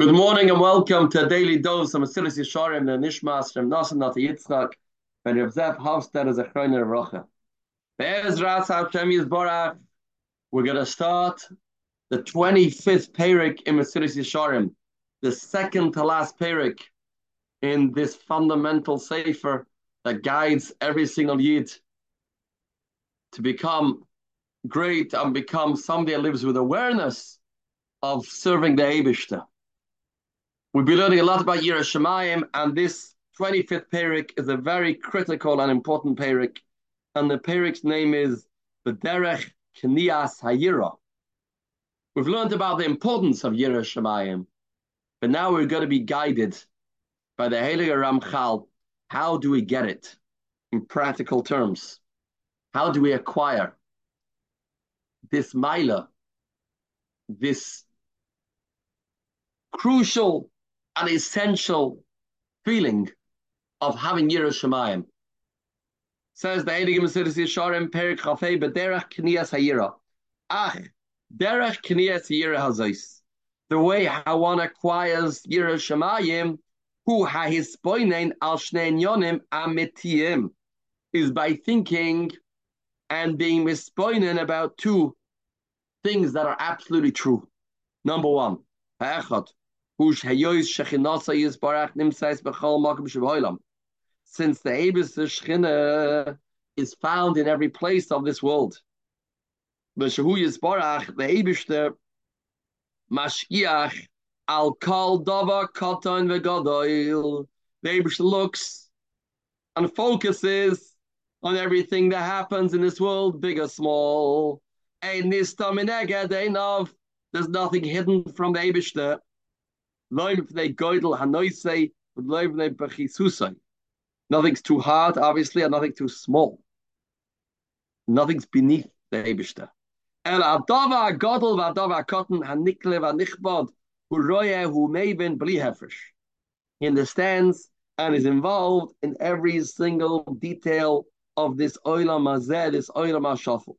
Good morning and welcome to daily dose of Mesilas Yesharim, the Nishmas from Nasan Nata Yitzchak, and Rav Zev Hofstad as a Chroiner Rocha. Hashem Yisborach, we're going to start the 25th Perik in Mesilas Yesharim, the second to last Perik in this fundamental Sefer that guides every single Yid to become great and become somebody that lives with awareness of serving the Eibishter. We'll be learning a lot about Yira Shemayim, and this 25th Perik is a very critical and important Perik, and the Perik's name is the Derech Knias Hayira. We've learned about the importance of Yira Shemayim, but now we're going to be guided by the Heilige Ramchal. How do we get it in practical terms? How do we acquire this Mila, this crucial an essential feeling of having Yira Shemayim. Says the Heilige Mesilas Yesharim Perik Chafei B'derech Knias Hayira. Ach, Derech Knias Hayira Hazais. The way how one acquires Yira Shemayim, who hahispoinen al shnei yonim amitiyim, is by thinking and being mispoinen about two things that are absolutely true. Number one, ha'echad, since the Abis Shechina is found in every place of this world. The Abishter, Mashkiach, Al Kal Dava Katan Vegadoil. The Abishter looks and focuses on everything that happens in this world, big or small. There's nothing hidden from the Abishter. Nothing's too hard, obviously, and nothing too small. Nothing's beneath the Ebishter. El adava godel v'adava cotton hanikle v'nichbod hu roye hu meiven bli He understands and is involved in every single detail of this oilam hazeh, this oilam hashafel.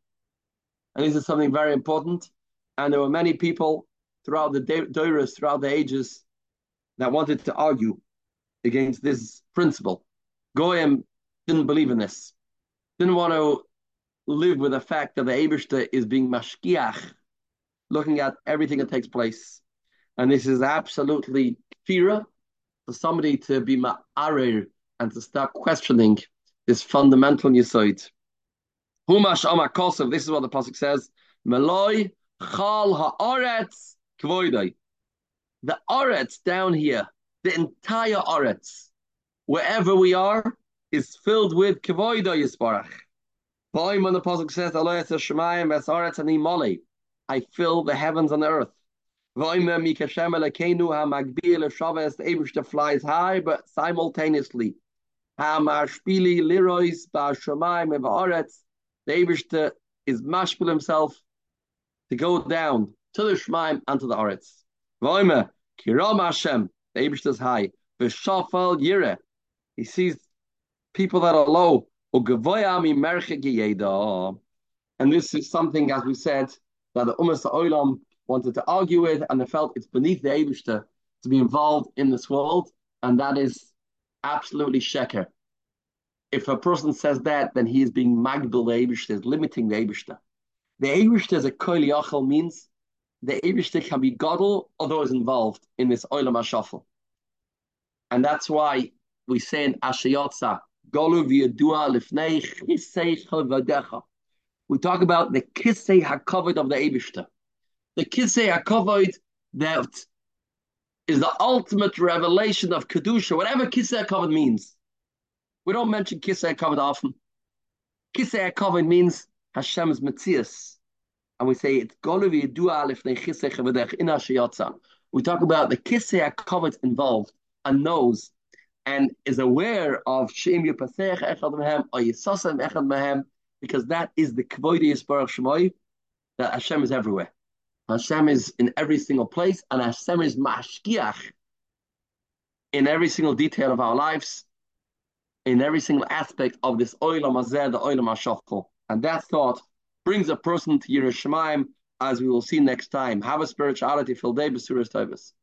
And this is something very important. And there were many people throughout the Doiras, throughout the ages, that wanted to argue against this principle. Goyim didn't believe in this, didn't want to live with the fact that the Abishta is being mashkiach, looking at everything that takes place. And this is absolutely fira for somebody to be ma'arir and to start questioning this fundamental yisoid. Humash Amakosov, this is what the Pasuk says, Meloi chal ha'aretz kvoidai. The Oretz down here, the entire Oretz, wherever we are, is filled with Kevoida Yisbarach. Boim when the Pasuk says, Aloyas Shemayim Es Oretz Ani Moli, I fill the heavens and the earth. Voime Mikashem Elekenu HaMagbil Shaves, the Abish flies high, but simultaneously. HaMashpili Lirois Ba'Shemayim Eva Oretz, the Abish is mashpil himself to go down to the Shemaim and to the Oretz. Voime, Kiram Hashem, the Abishtas high. V'shafal Yireh, He sees people that are low. And this is something, as we said, that the Umas Olam wanted to argue with, and they felt it's beneath the Abishta to be involved in this world, and that is absolutely sheker. If a person says that, then he is being magdal the Abishta, is limiting the Abishta. The Abishta as a koil means the Abishtik can be godel or those involved in this oilam hashafel. And that's why we say in Asher Yatzar, Golu v'yadua lifnei chisei chavadecha. We talk about the kisei hakavod of the Abishta. The kisei hakavod that is the ultimate revelation of Kedusha, whatever kisei hakavod means. We don't mention kisei hakavod often. Kisei hakavod means Hashem's Matthias and we say it's Goluvi Dua Lifnei Chisei Chavadech in Asher Yatzar. We talk about the Kisei HaKavod involved and knows and is aware of Shem Yupasech Echad Mehem or Yisosem Echad Mehem because that is the Kvodi Yisbarach Shemoi that Hashem is everywhere. Hashem is in every single place and Hashem is Mashkiach in every single detail of our lives, in every single aspect of this Oilam Hazeh, the Oilam HaShafel. And that thought brings a person to Yira Shemayim, as we will see next time. Have a spirituality filled day, Basuras Tavis.